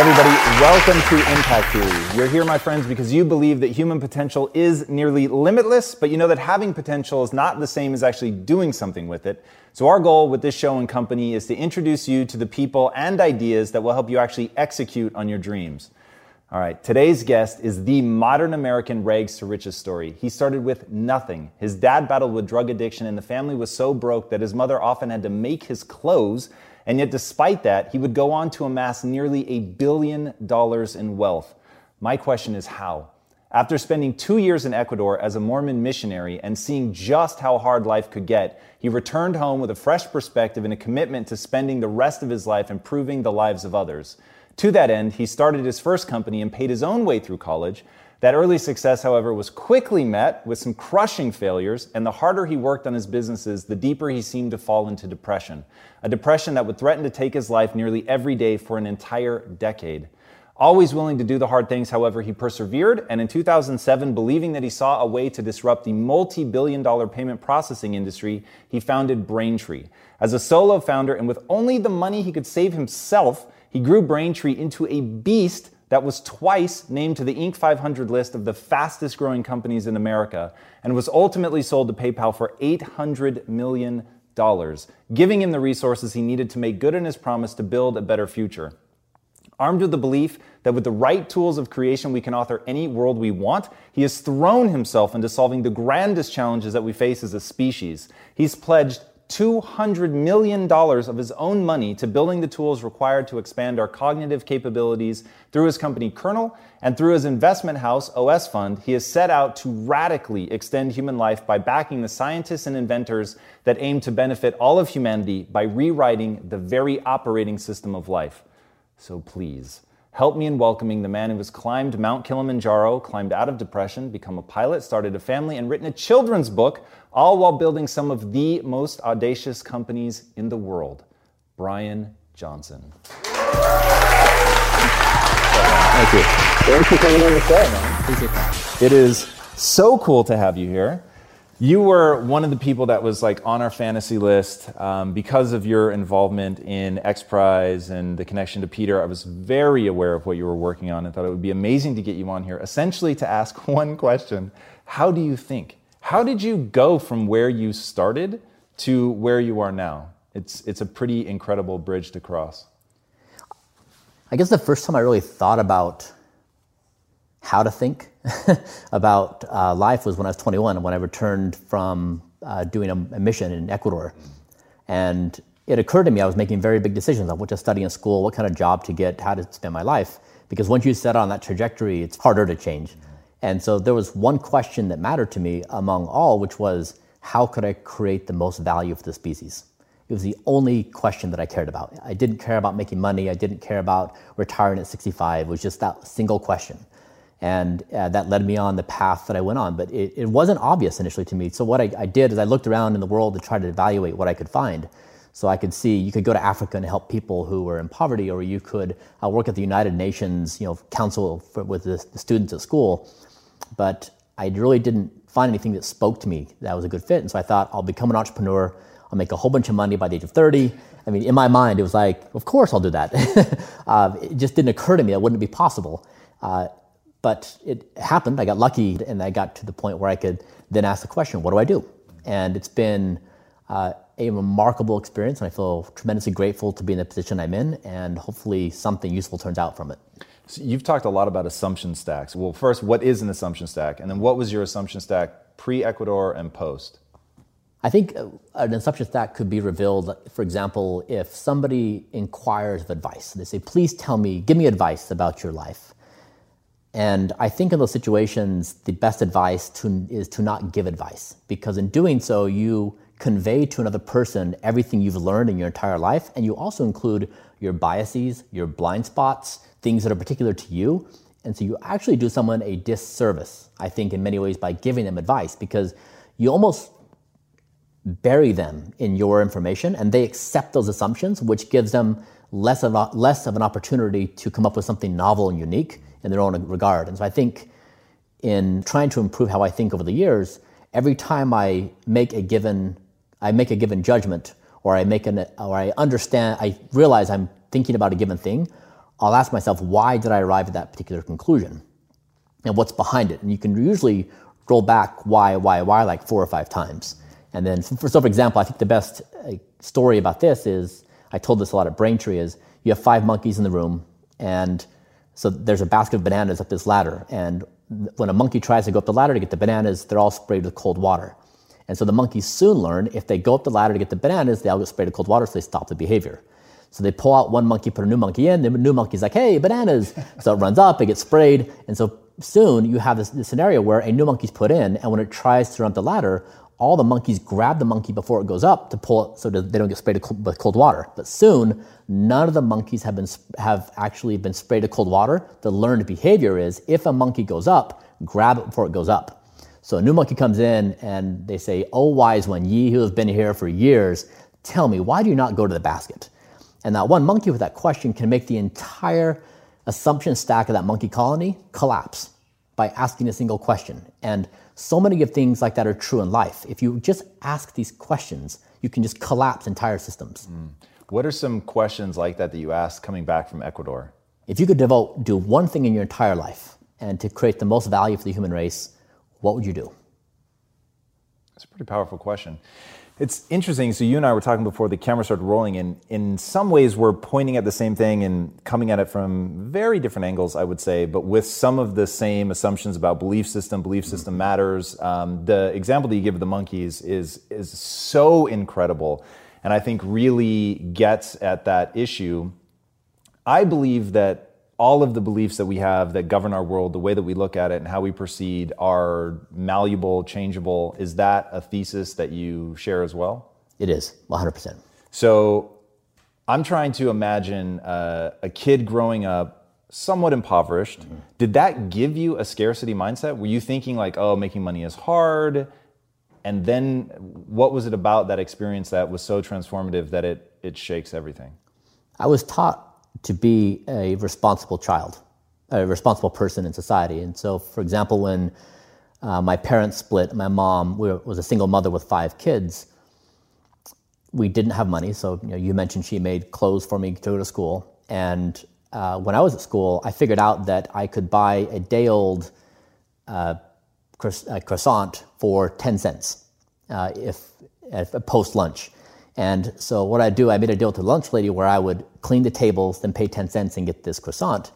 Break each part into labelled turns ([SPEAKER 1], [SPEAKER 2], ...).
[SPEAKER 1] Everybody, welcome to Impact Theory. You're here, my friends, because you believe that human potential is nearly limitless, but you know that having potential is not the same as actually doing something with it. So, our goal with this show and company is to introduce you to the people and ideas that will help you actually execute on your dreams. All right, today's guest is the modern American rags to riches story. He started with nothing. His dad battled with drug addiction, and the family was so broke that his mother often had to make his clothes and yet, despite that, he would go on to amass nearly a billion dollars in wealth. My question is how? After spending two years in Ecuador as a Mormon missionary and seeing just how hard life could get, he returned home with a fresh perspective and a commitment to spending the rest of his life improving the lives of others. To that end, he started his first company and paid his own way through college, that early success, however, was quickly met with some crushing failures, and the harder he worked on his businesses, the deeper he seemed to fall into depression. A depression that would threaten to take his life nearly every day for an entire decade. Always willing to do the hard things, however, he persevered, and in 2007, believing that he saw a way to disrupt the multi billion dollar payment processing industry, he founded Braintree. As a solo founder, and with only the money he could save himself, he grew Braintree into a beast that was twice named to the Inc. 500 list of the fastest growing companies in America and was ultimately sold to PayPal for $800 million, giving him the resources he needed to make good on his promise to build a better future. Armed with the belief that with the right tools of creation we can author any world we want, he has thrown himself into solving the grandest challenges that we face as a species. He's pledged $200 million of his own money to building the tools required to expand our cognitive capabilities through his company Kernel and through his investment house OS Fund. He has set out to radically extend human life by backing the scientists and inventors that aim to benefit all of humanity by rewriting the very operating system of life. So please, Help me in welcoming the man who has climbed Mount Kilimanjaro, climbed out of depression, become a pilot, started a family, and written a children's book, all while building some of the most audacious companies in the world. Bryan Johnson. Thank you. Thanks for coming on the show, man. It is so cool to have you here. You were one of the people that was like on our fantasy list um, because of your involvement in X Prize and the connection to Peter. I was very aware of what you were working on and thought it would be amazing to get you on here, essentially to ask one question How do you think? How did you go from where you started to where you are now? It's, it's a pretty incredible bridge to cross.
[SPEAKER 2] I guess the first time I really thought about how to think about uh, life was when I was 21, when I returned from uh, doing a, a, mission in Ecuador. And it occurred to me I was making very big decisions on what to study in school, what kind of job to get, how to spend my life. Because once you set on that trajectory, it's harder to change. And so there was one question that mattered to me among all, which was how could I create the most value for the species? It was the only question that I cared about. I didn't care about making money. I didn't care about retiring at 65. It was just that single question. And uh, that led me on the path that I went on. But it, it wasn't obvious initially to me. So, what I, I, did is I looked around in the world to try to evaluate what I could find. So, I could see you could go to Africa and help people who were in poverty, or you could uh, work at the United Nations you know, Council for, with the, the students at school. But I really didn't find anything that spoke to me that was a good fit. And so, I thought I'll become an entrepreneur. I'll make a whole bunch of money by the age of 30. I mean, in my mind, it was like, of course I'll do that. uh, it just didn't occur to me that wouldn't be possible. Uh, but it happened. I got lucky and I got to the point where I could then ask the question, what do I do? And it's been uh, a remarkable experience, and I feel tremendously grateful to be in the position I'm in, and hopefully something useful turns out from it.
[SPEAKER 1] So you've talked a lot about assumption stacks. Well, first, what is an assumption stack? And then what was your assumption stack pre Ecuador and post?
[SPEAKER 2] I think uh, an assumption stack could be revealed, for example, if somebody inquires of advice. They say, please tell me, give me advice about your life. And I think in those situations, the best advice to, is to not give advice, because in doing so, you convey to another person everything you've learned in your entire life, and you also include your biases, your blind spots, things that are particular to you. And so you actually do someone a disservice, I think, in many ways by giving them advice, because you almost bury them in your information and they accept those assumptions, which gives them less of, a, less of an opportunity to come up with something novel and unique in their own regard. And so I think in trying to improve how I think over the years, every time I make a given, I make a given judgment or I make an, or I understand, I realize I'm thinking about a given thing, I'll ask myself, why did I arrive at that particular conclusion? And what's behind it? And you can usually roll back why, why, why like four or five times. And then, for, so for example, I think the best uh, story about this is I told this a lot at Braintree is you have five monkeys in the room, and so there's a basket of bananas up this ladder. And when a monkey tries to go up the ladder to get the bananas, they're all sprayed with cold water. And so the monkeys soon learn if they go up the ladder to get the bananas, they all get sprayed with cold water, so they stop the behavior. So they pull out one monkey, put a new monkey in, the new monkey's like, hey, bananas. so it runs up, it gets sprayed. And so soon you have this, this, scenario where a new monkey's put in, and when it tries to run up the ladder, all the monkeys grab the monkey before it goes up to pull it so they don't get sprayed with cold water. But soon, none of the monkeys have, been, have actually been sprayed with cold water. The learned behavior is if a monkey goes up, grab it before it goes up. So a new monkey comes in and they say, Oh, wise one, ye who have been here for years, tell me, why do you not go to the basket? And that one monkey with that question can make the entire assumption stack of that monkey colony collapse by asking a single question. And so many of things like that are true in life. If you just ask these questions, you can just collapse entire systems. Mm.
[SPEAKER 1] What are some questions like that that you asked coming back from Ecuador?
[SPEAKER 2] If you could devote, do one thing in your entire life and to create the most value for the human race, what would you do?
[SPEAKER 1] That's a pretty powerful question. It's interesting. So you and I were talking before the camera started rolling, and in some ways we're pointing at the same thing and coming at it from very different angles, I would say, but with some of the same assumptions about belief system. Belief system matters. Um, the example that you give of the monkeys is is so incredible, and I think really gets at that issue. I believe that all of the beliefs that we have that govern our world, the way that we look at it and how we proceed are malleable, changeable. Is that a thesis that you share as well?
[SPEAKER 2] It is, 100%.
[SPEAKER 1] So I'm trying to imagine uh, a kid growing up somewhat impoverished. Mm-hmm. Did that give you a scarcity mindset? Were you thinking like, oh, making money is hard? And then what was it about that experience that was so transformative that it, it shakes everything?
[SPEAKER 2] I was taught to be a responsible child, a responsible person in society. And so, for example, when uh, my parents split, my mom was a single mother with five kids. We didn't have money, so you, know, you mentioned she made clothes for me to go to school. And uh, when I was at school, I figured out that I could buy a day old uh, croissant for 10 cents uh, if, if post lunch. And so what I do, I made a deal with the lunch lady where I would clean the tables, then pay 10 cents and get this croissant.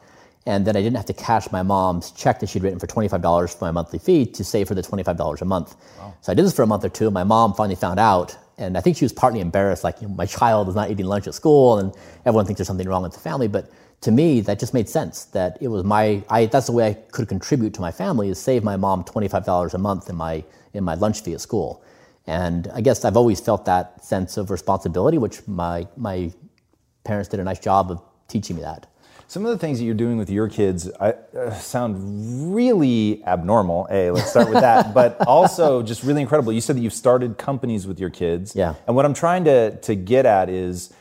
[SPEAKER 2] And then I didn't have to cash my mom's check that she'd written for $25 for my monthly fee to save for the $25 a month. Wow. So I did this for a month or two. My mom finally found out, and I think she was partly embarrassed, like, you know, my child is not eating lunch at school, and everyone thinks there's something wrong with the family. But to me, that just made sense that it was my, I, that's the way I could contribute to my family is save my mom $25 a month in my, in my lunch fee at school. And I guess I've always felt that sense of responsibility, which my, my parents did a nice job of teaching me that.
[SPEAKER 1] Some of the things that you're doing with your kids I, uh, sound really abnormal. A, let's start with that, but also just really incredible. You said that you've started companies with your kids.
[SPEAKER 2] Yeah.
[SPEAKER 1] And what I'm trying to, to get at is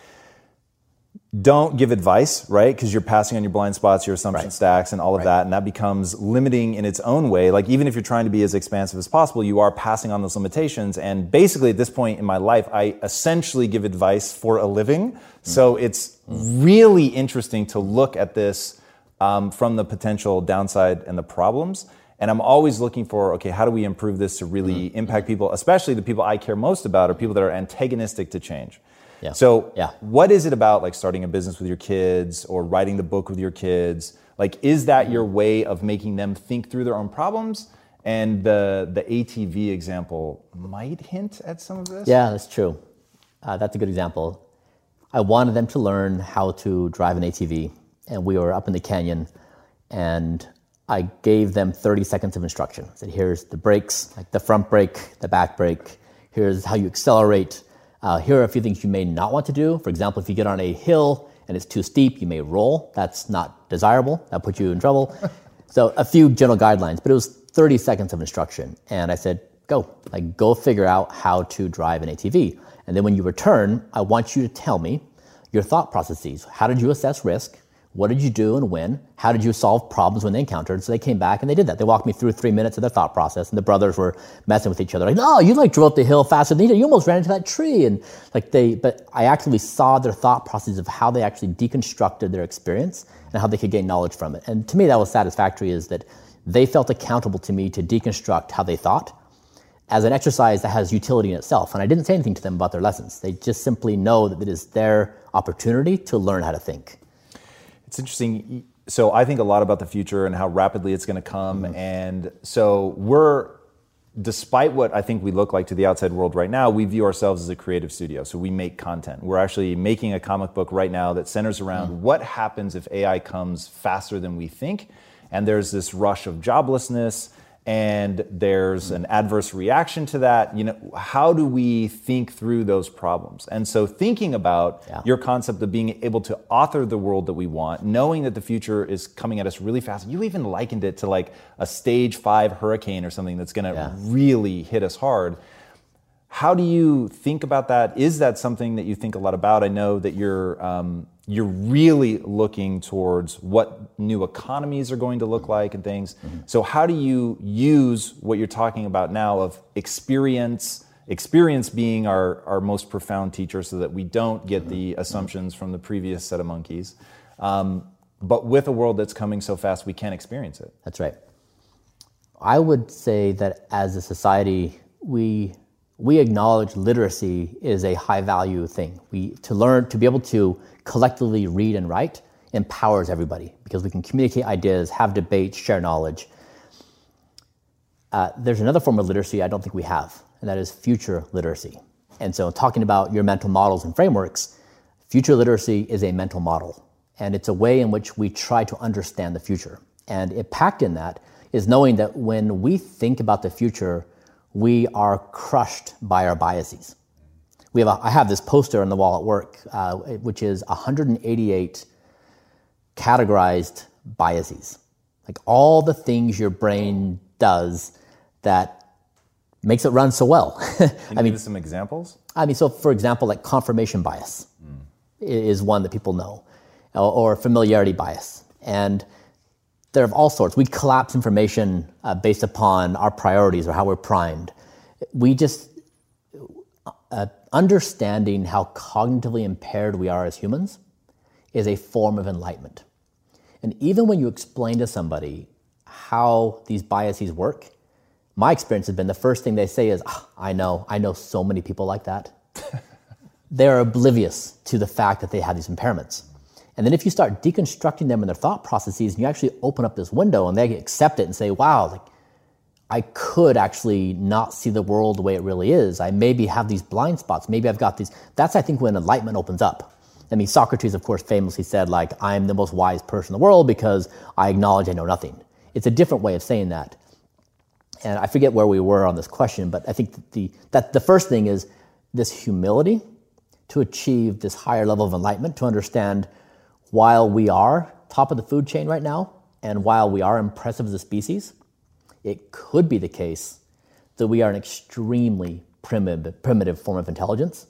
[SPEAKER 1] don't give advice, right? Because you're passing on your blind spots, your assumption right. stacks, and all of right. that, and that becomes limiting in its own way. Like even if you're trying to be as expansive as possible, you are passing on those limitations. And basically, at this point in my life, I essentially give advice for a living. Mm. So it's mm. really interesting to look at this um, from the potential downside and the problems. And I'm always looking for, okay, how do we improve this to really mm. impact people, especially the people I care most about, are people that are antagonistic to change.
[SPEAKER 2] Yeah.
[SPEAKER 1] So,
[SPEAKER 2] yeah.
[SPEAKER 1] what is it about like starting a business with your kids or writing the book with your kids? Like, is that your way of making them think through their own problems? And the, the ATV example might hint at some of this.
[SPEAKER 2] Yeah, that's true. Uh, that's a good example. I wanted them to learn how to drive an ATV, and we were up in the canyon, and I gave them 30 seconds of instruction. I said, here's the brakes, like the front brake, the back brake. Here's how you accelerate. Uh, here are a few things you may not want to do. For example, if you get on a hill and it's too steep, you may roll. That's not desirable. That puts you in trouble. so a few general guidelines, but it was 30 seconds of instruction. And I said, go, like go figure out how to drive an ATV. And then when you return, I want you to tell me your thought processes. How did you assess risk? What did you do and when? How did you solve problems when they encountered? So they came back and they did that. They walked me through three minutes of their thought process, and the brothers were messing with each other, like, "No, you like drove up the hill faster than you did. You almost ran into that tree." And like they, but I actually saw their thought process of how they actually deconstructed their experience and how they could gain knowledge from it. And to me, that was satisfactory. Is that they felt accountable to me to deconstruct how they thought as an exercise that has utility in itself. And I didn't say anything to them about their lessons. They just simply know that it is their opportunity to learn how to think.
[SPEAKER 1] It's interesting. So I think a lot about the future and how rapidly it's going to come. Mm-hmm. And so we're, despite what I think we look like to the outside world right now, we view ourselves as a creative studio. So we make content. We're actually making a comic book right now that centers around mm-hmm. what happens if AI comes faster than we think. And there's this rush of joblessness and there's an adverse reaction to that you know how do we think through those problems and so thinking about yeah. your concept of being able to author the world that we want knowing that the future is coming at us really fast you even likened it to like a stage 5 hurricane or something that's going to yeah. really hit us hard how do you think about that is that something that you think a lot about i know that you're um, you're really looking towards what new economies are going to look like and things. Mm-hmm. So how do you use what you're talking about now of experience, experience being our, our most profound teacher so that we don't get the mm-hmm. assumptions from the previous set of monkeys. Um, but with a world that's coming so fast, we can't experience it.
[SPEAKER 2] That's right. I would say that as a society, we we acknowledge literacy is a high value thing. We to learn to be able to collectively read and write empowers everybody because we can communicate ideas, have debates, share knowledge. Uh, there's another form of literacy I don't think we have, and that is future literacy. And so, talking about your mental models and frameworks, future literacy is a mental model, and it's a way in which we try to understand the future. And a packed in that is knowing that when we think about the future, we are crushed by our biases we have a, I have this poster on the wall at work, uh, which is 188 categorized biases, like all the things your brain does that makes it run so well.
[SPEAKER 1] I mean, some examples.
[SPEAKER 2] I mean, so for example, like confirmation bias mm. is one that people know, or, or, familiarity bias, and there are of all sorts. We collapse information uh, based upon our priorities or how we're primed. We just uh, understanding how cognitively impaired we are as humans is a form of enlightenment. And even when you explain to somebody how these biases work, my experience has been the first thing they say is, oh, I know, I know so many people like that. They're oblivious to the fact that they have these impairments. And then if you start deconstructing them in their thought processes and you actually open up this window and they accept it and say, wow, like I could actually not see the world the way it really is. I maybe have these blind spots. Maybe I've got these. That's, I think, when enlightenment opens up. I mean, Socrates, of course, famously said, like, I'm the most wise person in the world because I acknowledge I know nothing. It's a different way of saying that. And I forget where we were on this question, but I think the, that the first thing is this humility to achieve this higher level of enlightenment, to understand while we are top of the food chain right now, and while we are impressive as a species, it could be the case that we are an extremely primitive, primitive form of intelligence,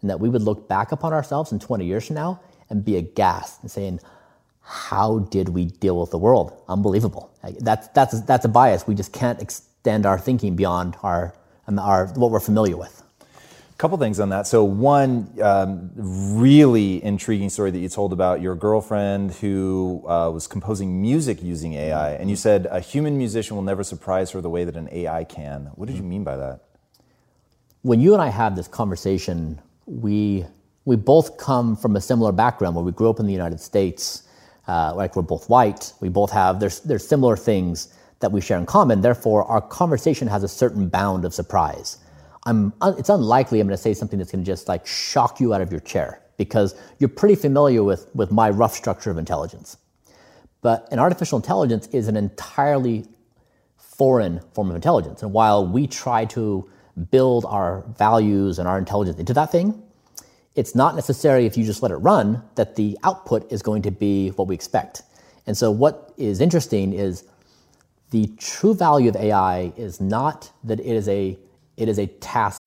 [SPEAKER 2] and that we would look back upon ourselves in 20 years from now and be aghast and saying, how did we deal with the world? Unbelievable. That's, that's, that's a bias. We just can't extend our thinking beyond our, our, what we're familiar with
[SPEAKER 1] couple things on that. So one um, really intriguing story that you told about your girlfriend who uh, was composing music using AI, and you said a human musician will never surprise her the way that an AI can. What did you mean by that?
[SPEAKER 2] When you and I had this conversation, we we both come from a similar background where we grew up in the United States. Uh, like we're both white, we both have there's there's similar things that we share in common. Therefore, our conversation has a certain bound of surprise. I'm, it's unlikely I'm going to say something that's going to just like shock you out of your chair because you're pretty familiar with, with my rough structure of intelligence. But an artificial intelligence is an entirely foreign form of intelligence. And while we try to build our values and our intelligence into that thing, it's not necessary if you just let it run that the output is going to be what we expect. And so, what is interesting is the true value of AI is not that it is a it is a task.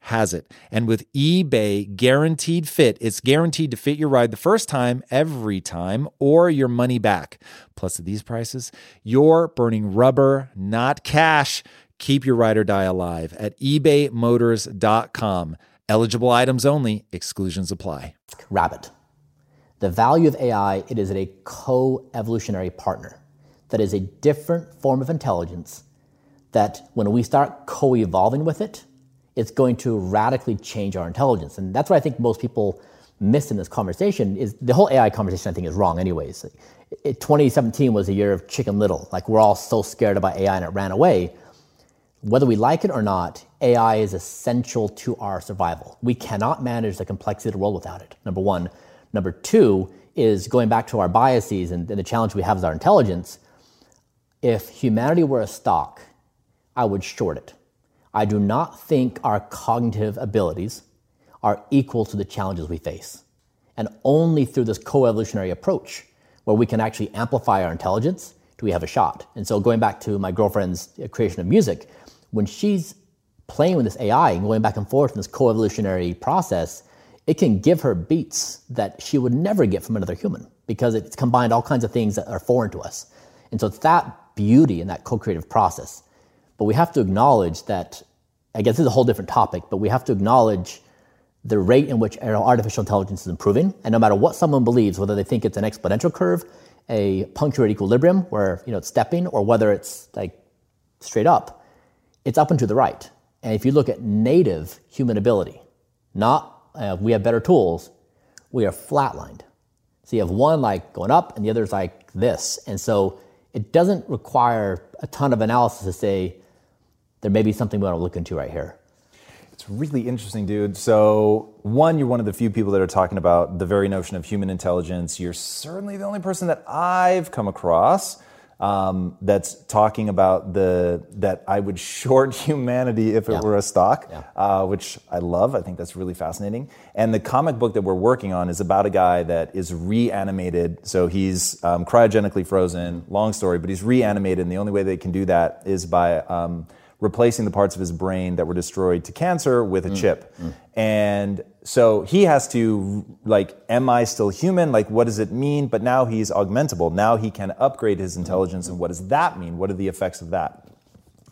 [SPEAKER 1] has it. And with eBay guaranteed fit, it's guaranteed to fit your ride the first time, every time, or your money back. Plus, at these prices, you're burning rubber, not cash. Keep your ride or die alive at ebaymotors.com. Eligible items only, exclusions apply.
[SPEAKER 2] Rabbit. The value of AI, it is a co-evolutionary partner that is a different form of intelligence that when we start co-evolving with it, it's going to radically change our intelligence. And that's what I think most people miss in this conversation is the whole AI conversation I think is wrong anyways. It, 2017 was a year of chicken little. Like we're all so scared about AI and it ran away. Whether we like it or not, AI is essential to our survival. We cannot manage the complexity of the world without it. Number one. Number two is going back to our biases and, and the challenge we have as our intelligence. If humanity were a stock, I would short it. I do not think our cognitive abilities are equal to the challenges we face. And only through this co-evolutionary approach, where we can actually amplify our intelligence, do we have a shot. And so going back to my girlfriend's creation of music, when she's playing with this AI and going back and forth in this co-evolutionary process, it can give her beats that she would never get from another human because it's combined all kinds of things that are foreign to us. And so it's that beauty in that co-creative process. But we have to acknowledge that, I guess this is a whole different topic, but we have to acknowledge the rate in which artificial intelligence is improving. And no matter what someone believes, whether they think it's an exponential curve, a punctuated equilibrium where you know it's stepping, or whether it's like straight up, it's up and to the right. And if you look at native human ability, not uh, we have better tools, we are flatlined. So you have one like going up and the other is like this. And so it doesn't require a ton of analysis to say there may be something we want to look into right here.
[SPEAKER 1] It's really interesting, dude. So, one, you're one of the few people that are talking about the very notion of human intelligence. You're certainly the only person that I've come across um, that's talking about the that I would short humanity if it yeah. were a stock, yeah. uh, which I love. I think that's really fascinating. And the comic book that we're working on is about a guy that is reanimated. So he's um, cryogenically frozen. Long story, but he's reanimated, and the only way they can do that is by um, replacing the parts of his brain that were destroyed to cancer with a mm. chip. Mm. And so he has to, like, am I still human? Like, what does it mean? But now he's augmentable. Now he can upgrade his intelligence. And what does that mean? What are the effects of that?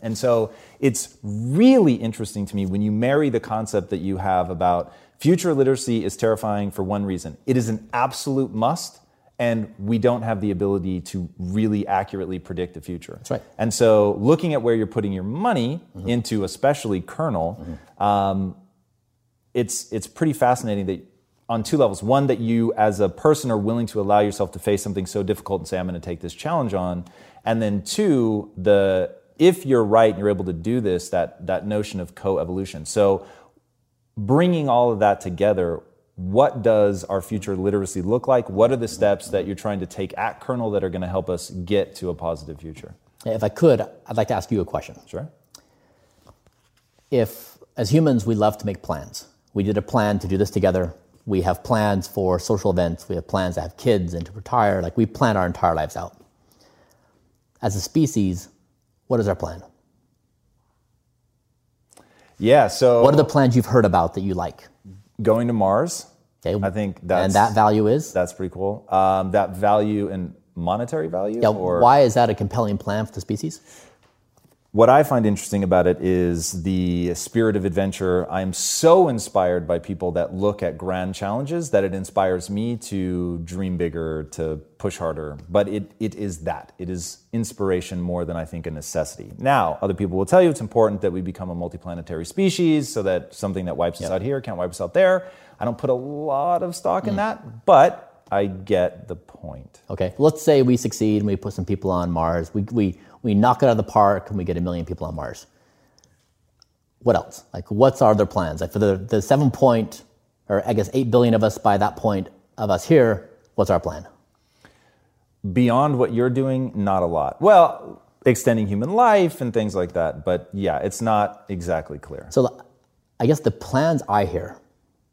[SPEAKER 1] And so it's really interesting to me when you marry the concept that you have about future literacy is terrifying for one reason it is an absolute must and we don't have the ability to really accurately predict the future.
[SPEAKER 2] That's right.
[SPEAKER 1] And so, looking at where you're putting your money mm-hmm. into, especially kernel, mm-hmm. um, it's it's pretty fascinating that on two levels. One, that you as a person are willing to allow yourself to face something so difficult and say, "I'm going to take this challenge on," and then two, the if you're right and you're able to do this, that that notion of co-evolution. So, bringing all of that together what does our future literacy look like? What are the steps that you're trying to take at Kernel that are going to help us get to a positive future?
[SPEAKER 2] If I could, I'd like to ask you a question.
[SPEAKER 1] Sure.
[SPEAKER 2] If, as humans, we love to make plans, we did a plan to do this together. We have plans for social events. We have plans to have kids and to retire. Like we plan our entire lives out. As a species, what is our plan?
[SPEAKER 1] Yeah, so.
[SPEAKER 2] What are the plans you've heard about that you like?
[SPEAKER 1] going to Mars. Okay. I think that's
[SPEAKER 2] and that value is
[SPEAKER 1] that's pretty cool. Um, that value and monetary value.
[SPEAKER 2] Yeah. Or, why is that a compelling plan for the species?
[SPEAKER 1] What I find interesting about it is the spirit of adventure. I'm so inspired by people that look at grand challenges that it inspires me to dream bigger, to push harder. But it, it is that. It is inspiration more than I think a necessity. Now, other people will tell you it's important that we become a multiplanetary species so that something that wipes us out here can't wipe us out there. I don't put a lot of stock mm. in that, but I get the point.
[SPEAKER 2] Okay, let's say we succeed and we put some people on Mars. We, we we knock it out of the park and we get a million people on Mars. What else? Like, what's our other plans? Like, for the, the seven point, or I guess eight billion of us by that point of us here, what's our plan?
[SPEAKER 1] Beyond what you're doing, not a lot. Well, extending human life and things like that. But yeah, it's not exactly clear.
[SPEAKER 2] So I guess the plans I hear,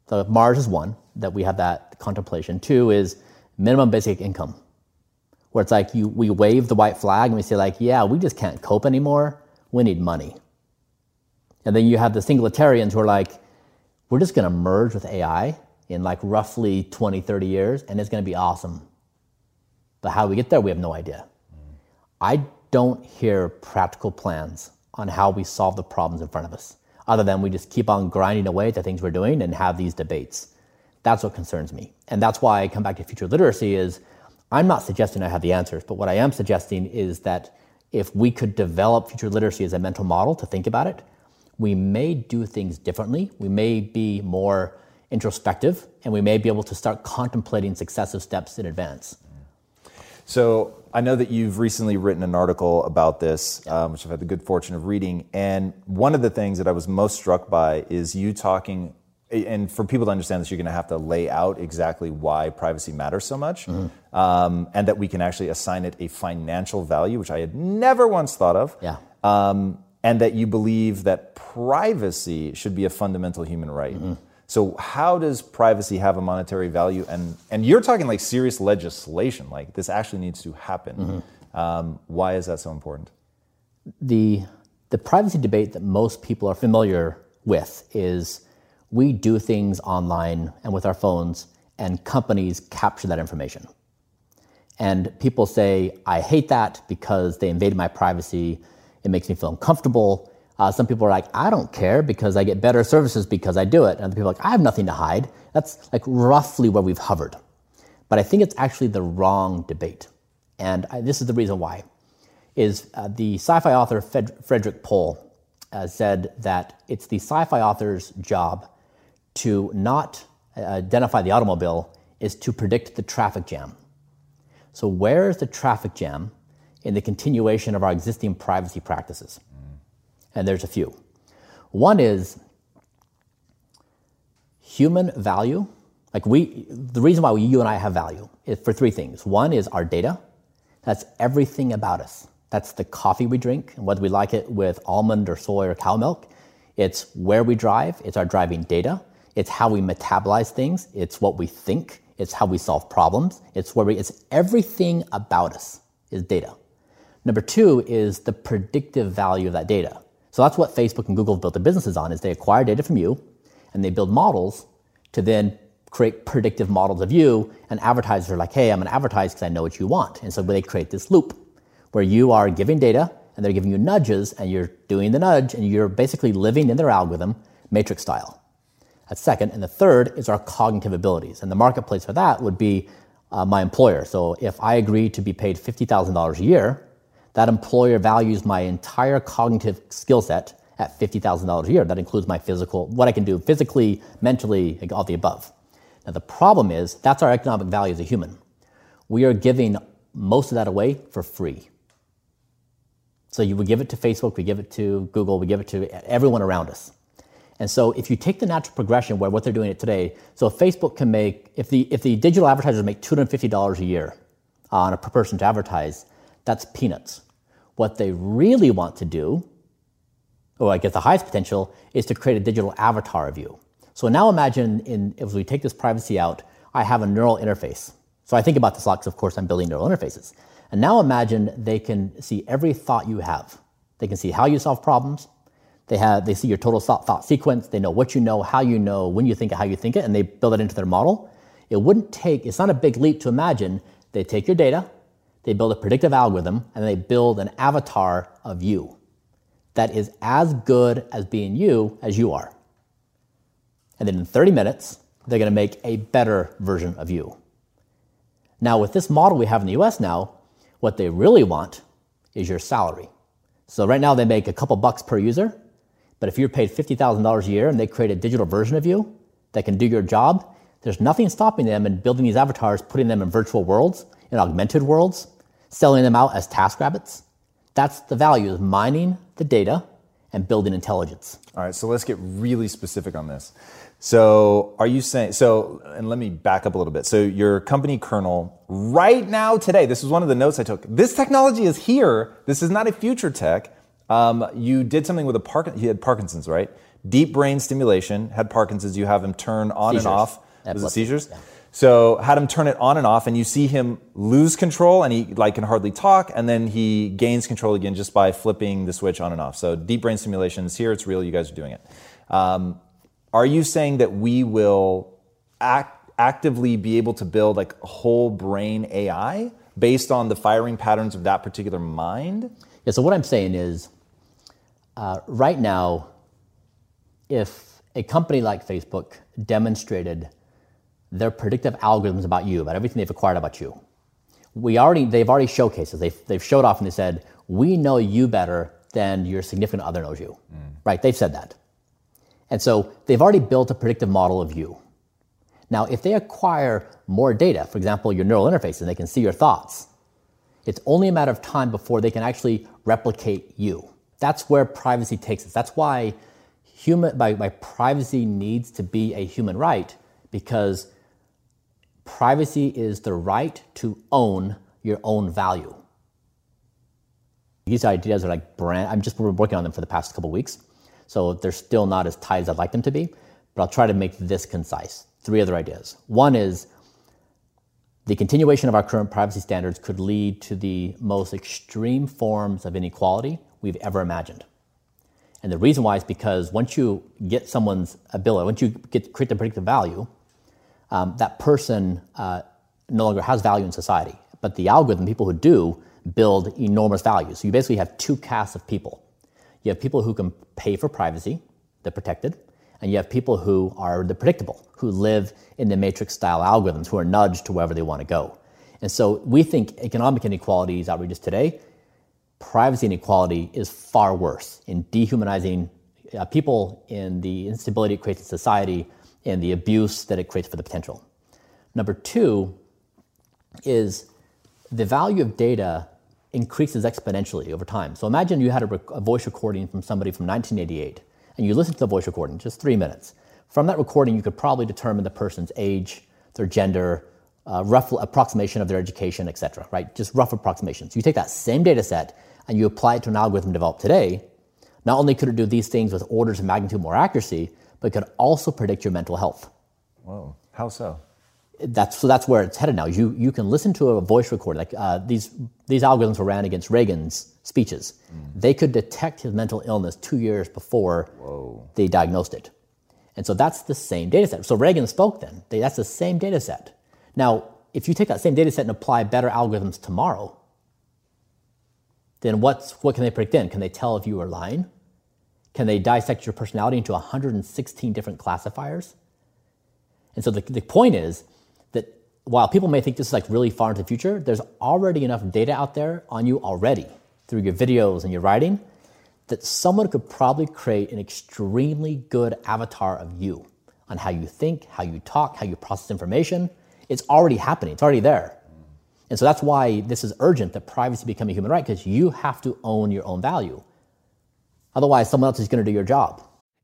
[SPEAKER 2] so Mars is one, that we have that contemplation. Two is minimum basic income where it's like you, we wave the white flag and we say like, yeah, we just can't cope anymore. We need money. And then you have the singularitarians who are like, we're just going to merge with AI in like roughly 20, 30 years, and it's going to be awesome. But how we get there, we have no idea. Mm. I don't hear practical plans on how we solve the problems in front of us, other than we just keep on grinding away at the things we're doing and have these debates. That's what concerns me. And that's why I come back to future literacy is I'm not suggesting I have the answers, but what I am suggesting is that if we could develop future literacy as a mental model to think about it, we may do things differently. We may be more introspective, and we may be able to start contemplating successive steps in advance.
[SPEAKER 1] So I know that you've recently written an article about this, um, which I've had the good fortune of reading. And one of the things that I was most struck by is you talking and for people to understand this, you're going to have to lay out exactly why privacy matters so much, mm-hmm. um, and that we can actually assign it a financial value, which I had never once thought of.
[SPEAKER 2] Yeah.
[SPEAKER 1] Um, and that you believe that privacy should be a fundamental human right. Mm-hmm. So how does privacy have a monetary value? And and you're talking like serious legislation, like this actually needs to happen. Mm-hmm. Um, why is that so important?
[SPEAKER 2] The the privacy debate that most people are familiar with is we do things online and with our phones, and companies capture that information. And people say, I hate that because they invaded my privacy. It makes me feel uncomfortable. Uh, some people are like, I don't care because I get better services because I do it. And other people are like, I have nothing to hide. That's like roughly where we've hovered. But I think it's actually the wrong debate. And I, this is the reason why. Is uh, the sci-fi author Fred, Frederik Pohl uh, said that it's the sci-fi author's job to not uh, identify the automobile is to predict the traffic jam. So where is the traffic jam in the continuation of our existing privacy practices? And there's a few. One is human value. Like we, the reason why we, you and I have value is for three things. One is our data. That's everything about us. That's the coffee we drink and whether we like it with almond or soy or cow milk. It's where we drive. It's our driving data. It's how we metabolize things. It's what we think. It's how we solve problems. It's where we, it's everything about us is data. Number two is the predictive value of that data. So that's what Facebook and Google have built their businesses on is they acquire data from you and they build models to then create predictive models of you and advertisers are like, hey, I'm going to advertise because I know what you want. And so they create this loop where you are giving data and they're giving you nudges and you're doing the nudge and you're basically living in their algorithm matrix style. That's second. And the third is our cognitive abilities. And the marketplace for that would be uh, my employer. So if I agree to be paid $50,000 a year, that employer values my entire cognitive skill set at $50,000 a year. That includes my physical, what I can do physically, mentally, all the above. Now, the problem is that's our economic value as a human. We are giving most of that away for free. So you would give it to Facebook, we give it to Google, we give it to everyone around us. And so if you take the natural progression where what they're doing it today, so if Facebook can make, if the, if the digital advertisers make $250 a year on a per person to advertise, that's peanuts. What they really want to do, or I guess the highest potential, is to create a digital avatar of you. So now imagine in, if we take this privacy out, I have a neural interface. So I think about this a lot because, of course, I'm building neural interfaces. And now imagine they can see every thought you have. They can see how you solve problems. They have they see your total thought, thought sequence. They know what you know, how you know, when you think it, how you think it, and they build it into their model. It wouldn't take. It's not a big leap to imagine they take your data, they build a predictive algorithm and they build an avatar of you that is as good as being you as you are. And then in 30 minutes, they're going to make a better version of you. Now, with this model we have in the US now, what they really want is your salary. So right now they make a couple bucks per user, but if you're paid $50,000 a year and they create a digital version of you that can do your job, there's nothing stopping them in building these avatars, putting them in virtual worlds, in augmented worlds, selling them out as task rabbits. That's the value of mining the data and building intelligence.
[SPEAKER 1] All right, so let's get really specific on this. So, are you saying so? And let me back up a little bit. So, your company kernel right now, today, this is one of the notes I took. This technology is here. This is not a future tech. Um, you did something with a Park. He had Parkinson's, right? Deep brain stimulation had Parkinson's. You have him turn on
[SPEAKER 2] seizures.
[SPEAKER 1] and off. Was it seizures?
[SPEAKER 2] Yeah.
[SPEAKER 1] So had him turn it on and off, and you see him lose control, and he like can hardly talk, and then he gains control again just by flipping the switch on and off. So deep brain stimulations here, it's real. You guys are doing it. Um, are you saying that we will act, actively be able to build like whole brain AI based on the firing patterns of that particular mind?
[SPEAKER 2] Yeah. So what I'm saying is, uh, right now, if a company like Facebook demonstrated their predictive algorithms about you, about everything they've acquired about you. We already, they've already showcased They've, they've showed off and they said, we know you better than your significant other knows you. Mm. Right? They've said that. And so they've already built a predictive model of you. Now, if they acquire more data, for example, your neural interface, and they can see your thoughts, it's only a matter of time before they can actually replicate you. That's where privacy takes us. That's why human, by, by privacy needs to be a human right, because privacy is the right to own your own value. These ideas are like brand, I'm just working on them for the past couple weeks, so they're still not as tight as I'd like them to be. but I'll try to make this concise. Three other ideas. One is the continuation of our current privacy standards could lead to the most extreme forms of inequality we've ever imagined. And the reason why is because once you get someone's ability, once you get create the predictive value, um, that person uh, no longer has value in society. But the algorithm, people who do, build enormous value. So you basically have two castes of people. You have people who can pay for privacy, they're protected, and you have people who are the predictable, who live in the matrix style algorithms, who are nudged to wherever they want to go. And so we think economic inequality is outrageous today. Privacy inequality is far worse in dehumanizing uh, people, in the instability it creates in society, and the abuse that it creates for the potential. Number two is the value of data increases exponentially over time. So imagine you had a, rec- a voice recording from somebody from 1988 and you listen to the voice recording, just three minutes. From that recording, you could probably determine the person's age, their gender, uh, rough approximation of their education, etc. Right? Just rough approximations. You take that same data set and you apply it to an algorithm developed today. Not only could it do these things with orders of magnitude more accuracy, but could also predict your mental health.
[SPEAKER 3] Whoa, how so?
[SPEAKER 2] That's so. That's where it's headed now. You you can listen to a voice recording. Like uh, these these algorithms were ran against Reagan's speeches. Mm. They could detect his mental illness two years before Whoa. they diagnosed it. And so that's the same data set. So Reagan spoke then. They, that's the same data set. Now, if you take that same data set and apply better algorithms tomorrow, then what's, what can they predict then? Can they tell if you are lying? Can they dissect your personality into 116 different classifiers? And so the, the point is that while people may think this is like really far into the future, there's already enough data out there on you already through your videos and your writing that someone could probably create an extremely good avatar of you on how you think, how you talk, how you process information. It's already happening, it's already there. And so that's why this is urgent that privacy become a human right, because you have to own your own value. Otherwise, someone else is going to do your job.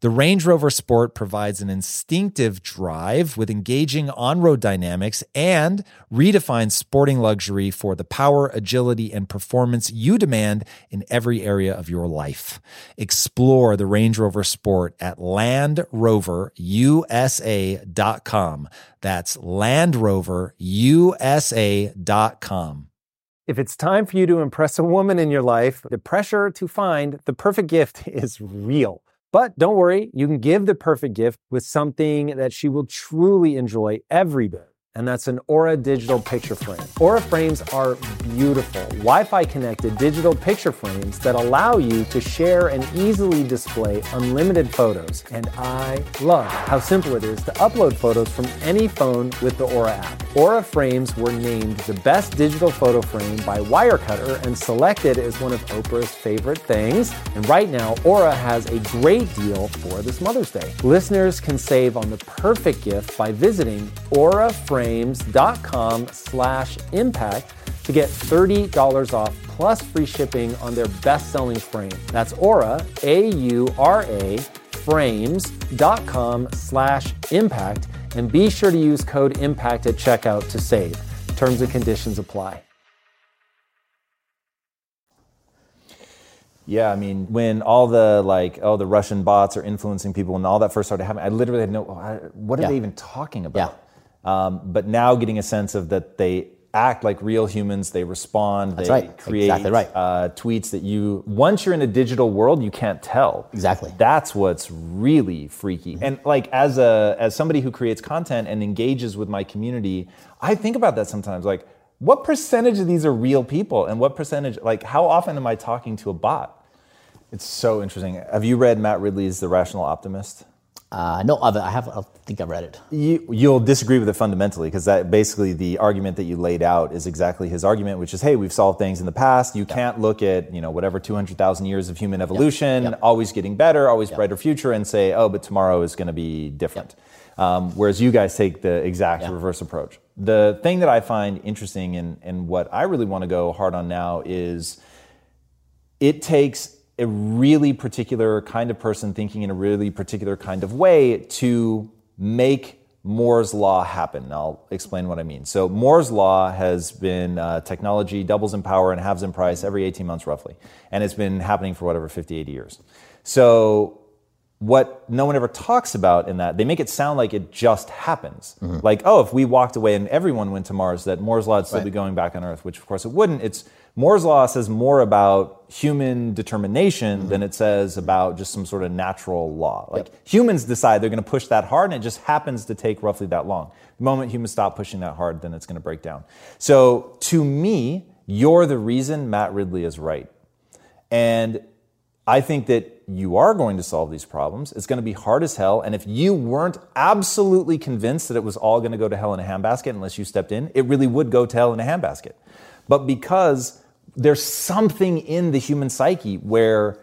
[SPEAKER 1] The Range Rover Sport provides an instinctive drive with engaging on road dynamics and redefines sporting luxury for the power, agility, and performance you demand in every area of your life. Explore the Range Rover Sport at LandRoverUSA.com. That's LandRoverUSA.com. If it's time for you to impress a woman in your life, the pressure to find the perfect gift is real. But don't worry, you can give the perfect gift with something that she will truly enjoy every day and that's an Aura digital picture frame. Aura frames are beautiful, Wi Fi connected digital picture frames that allow you to share and easily display unlimited photos. And I love how simple it is to upload photos from any phone with the Aura app. Aura frames were named the best digital photo frame by Wirecutter and selected as one of Oprah's favorite things. And right now, Aura has a great deal for this Mother's Day. Listeners can save on the perfect gift by visiting Aura Frames.com slash impact to get $30 off plus free shipping on their best-selling frame. That's Aura, A-U-R-A, frames.com slash impact. And be sure to use code IMPACT at checkout to save. Terms and conditions apply.
[SPEAKER 3] Yeah, I mean, when all the like, oh, the Russian bots are influencing people, and all that first started happening, I literally had no, what are yeah. they even talking about?
[SPEAKER 2] Yeah.
[SPEAKER 3] Um, but now getting a sense of that they act like real humans, they respond,
[SPEAKER 2] That's
[SPEAKER 3] they
[SPEAKER 2] right.
[SPEAKER 3] create
[SPEAKER 2] exactly right.
[SPEAKER 3] uh, tweets that you, once you're in a digital world, you can't tell.
[SPEAKER 2] Exactly.
[SPEAKER 3] That's what's really freaky. Mm-hmm. And like as a as somebody who creates content and engages with my community, I think about that sometimes. Like, what percentage of these are real people, and what percentage? Like, how often am I talking to a bot? It's so interesting. Have you read Matt Ridley's The Rational Optimist?
[SPEAKER 2] Uh, no, other. I have. I think I read it.
[SPEAKER 1] You, you'll disagree with it fundamentally because that basically the argument that you laid out is exactly his argument, which is, hey, we've solved things in the past. You can't look at you know whatever 200,000 years of human evolution,
[SPEAKER 2] Yep.
[SPEAKER 1] always getting better, always brighter future, and say, oh, but tomorrow is going to be different. Um, whereas you guys take the exact reverse approach. The thing that I find interesting and, and what I really want to go hard on now is it takes a really particular kind of person thinking in a really particular kind of way to make Moore's law happen. And I'll explain what I mean. So Moore's law has been uh, technology doubles in power and halves in price every 18 months roughly, and it's been happening for whatever 50, 80 years. So what no one ever talks about in that they make it sound like it just happens like oh if we walked away and everyone went to mars that moore's law would still
[SPEAKER 2] Right.
[SPEAKER 1] be going back on earth which of course it wouldn't it's moore's law says more about human determination mm-hmm. than it says about just some sort of natural law like humans decide they're going to push that hard and it just happens to take roughly that long the moment humans stop pushing that hard then it's going to break down so to me you're the reason matt ridley is right and I think that you are going to solve these problems. It's going to be hard as hell. And if you weren't absolutely convinced that it was all going to go to hell in a handbasket unless you stepped in, it really would go to hell in a handbasket. But because there's something in the human psyche where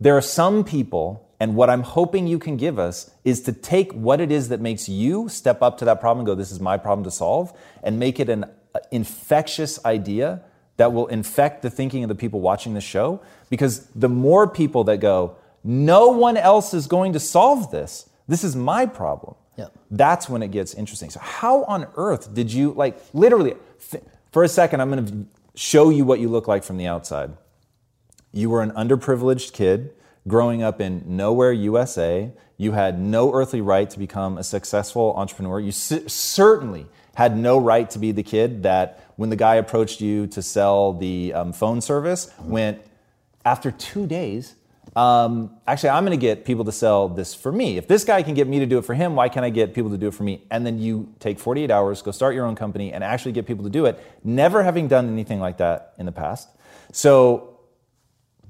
[SPEAKER 1] there are some people, and what I'm hoping you can give us is to take what it is that makes you step up to that problem and go, this is my problem to solve, and make it an uh, infectious idea that will infect the thinking of the people watching the show. Because the more people that go, no one else is going to solve this, this is my problem. That's when it gets interesting. So, how on earth did you, like, literally, for a second, I'm going to show you what you look like from the outside. You were an underprivileged kid growing up in nowhere, USA. You had no earthly right to become a successful entrepreneur. You c- certainly had no right to be the kid that, when the guy approached you to sell the um, phone service, went, after two days, um, actually, I'm going to get people to sell this for me. If this guy can get me to do it for him, why can't I get people to do it for me? And then you take 48 hours, go start your own company, and actually get people to do it, never having done anything like that in the past. So,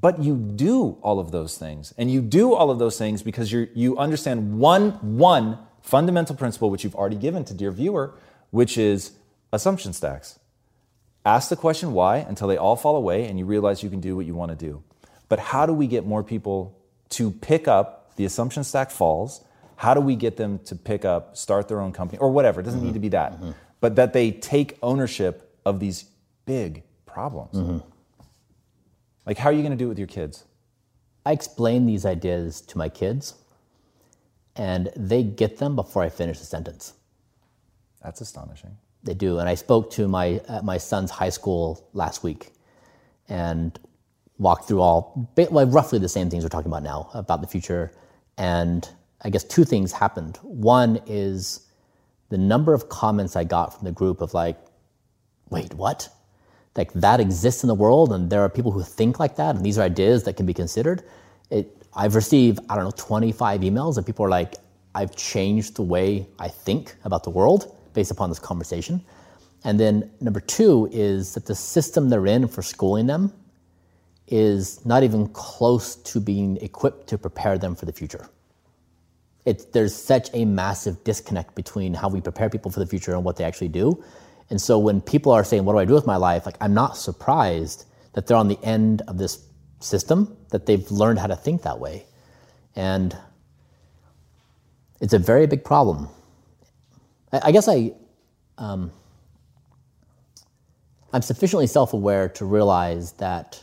[SPEAKER 1] but you do all of those things, and you do all of those things because you you understand one one fundamental principle, which you've already given to dear viewer, which is assumption stacks. Ask the question why until they all fall away and you realize you can do what you want to do. But how do we get more people to pick up the assumption stack falls? How do we get them to pick up, start their own company, or whatever? It doesn't need to be that. But that they take ownership of these big problems. Like, how are you going to do it with your kids?
[SPEAKER 2] I explain these ideas to my kids, and they get them before I finish the sentence.
[SPEAKER 1] That's astonishing.
[SPEAKER 2] They do. And I spoke to my at my son's high school last week, and walked through all well, roughly the same things we're talking about now about the future. And I guess two things happened. One is the number of comments I got from the group of like, "Wait, what? Like that exists in the world, and there are people who think like that, and these are ideas that can be considered." It. I've received I don't know 25 emails, and people are like, "I've changed the way I think about the world." based upon this conversation. And then number two is that the system they're in for schooling them is not even close to being equipped to prepare them for the future. There's such a massive disconnect between how we prepare people for the future and what they actually do. And so when people are saying, What do I do with my life? Like, I'm not surprised that they're on the end of this system, that they've learned how to think that way. And it's a very big problem. I, I guess I, um, I'm sufficiently self-aware to realize that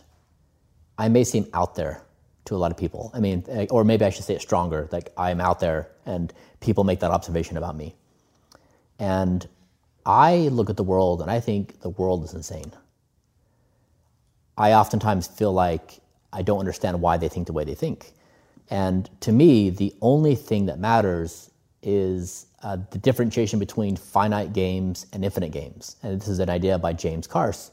[SPEAKER 2] I may seem out there to a lot of people. I mean, eh, or maybe I should say it stronger, like I'm out there and people make that observation about me. And I look at the world and I think the world is insane. I oftentimes feel like I don't understand why they think the way they think. And to me, the only thing that matters is uh, the differentiation between finite games and infinite games. And this is an idea by James Carse,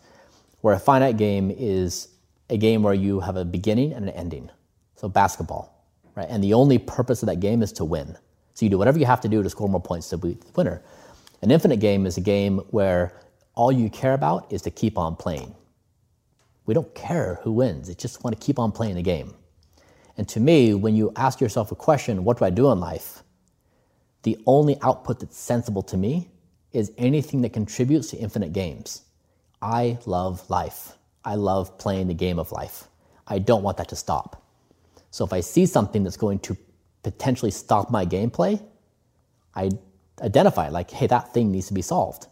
[SPEAKER 2] where a finite game is a game where you have a beginning and an ending. So basketball, right? And the only purpose of that game is to win. So you do whatever you have to do to score more points to be the winner. An infinite game is a game where all you care about is to keep on playing. We don't care who wins, we just want to keep on playing the game. And to me, when you ask yourself a question, what do I do in life? the only output that's sensible to me is anything that contributes to infinite games. I love life. I love playing the game of life. I don't want that to stop. So if I see something that's going to potentially stop my gameplay, I identify like, hey, that thing needs to be solved.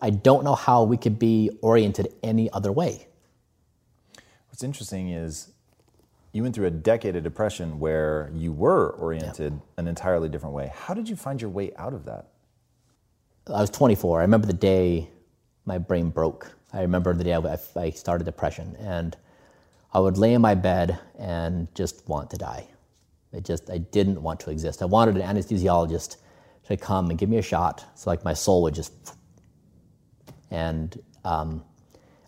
[SPEAKER 2] I don't know how we could be oriented any other way.
[SPEAKER 1] What's interesting is you went through a decade of depression where you were oriented yeah. an entirely different way. How did you find your way out of that?
[SPEAKER 2] I was 24. I remember the day my brain broke. I remember the day I, I started depression, and I would lay in my bed and just want to die. It just I didn't want to exist. I wanted an anesthesiologist to come and give me a shot, so like my soul would just. And um,